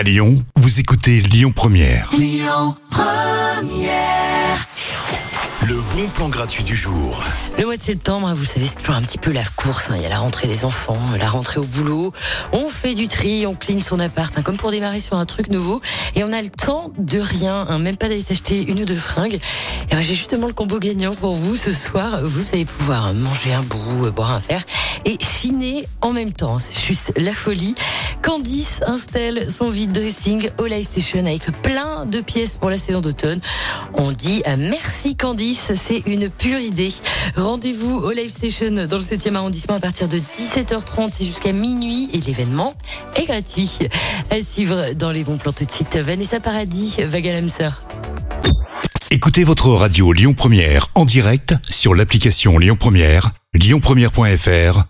À Lyon, vous écoutez Lyon Première. Le bon plan gratuit du jour. Le mois de septembre, hein, vous savez, c'est toujours un petit peu la course. hein. Il y a la rentrée des enfants, la rentrée au boulot. On fait du tri, on clean son appart, hein, comme pour démarrer sur un truc nouveau. Et on a le temps de rien, hein, même pas d'aller s'acheter une ou deux fringues. Et ben, j'ai justement le combo gagnant pour vous ce soir. Vous allez pouvoir manger un bout, euh, boire un verre et chiner en même temps. C'est juste la folie. Candice installe son vide dressing au Live Station avec plein de pièces pour la saison d'automne. On dit merci Candice, c'est une pure idée. Rendez-vous au Live Station dans le 7e arrondissement à partir de 17h30, c'est jusqu'à minuit et l'événement est gratuit. À suivre dans les bons plans tout de suite. Vanessa Paradis, Vagalamsa. Écoutez votre radio Lyon Première en direct sur l'application Lyon Première, lyonpremière.fr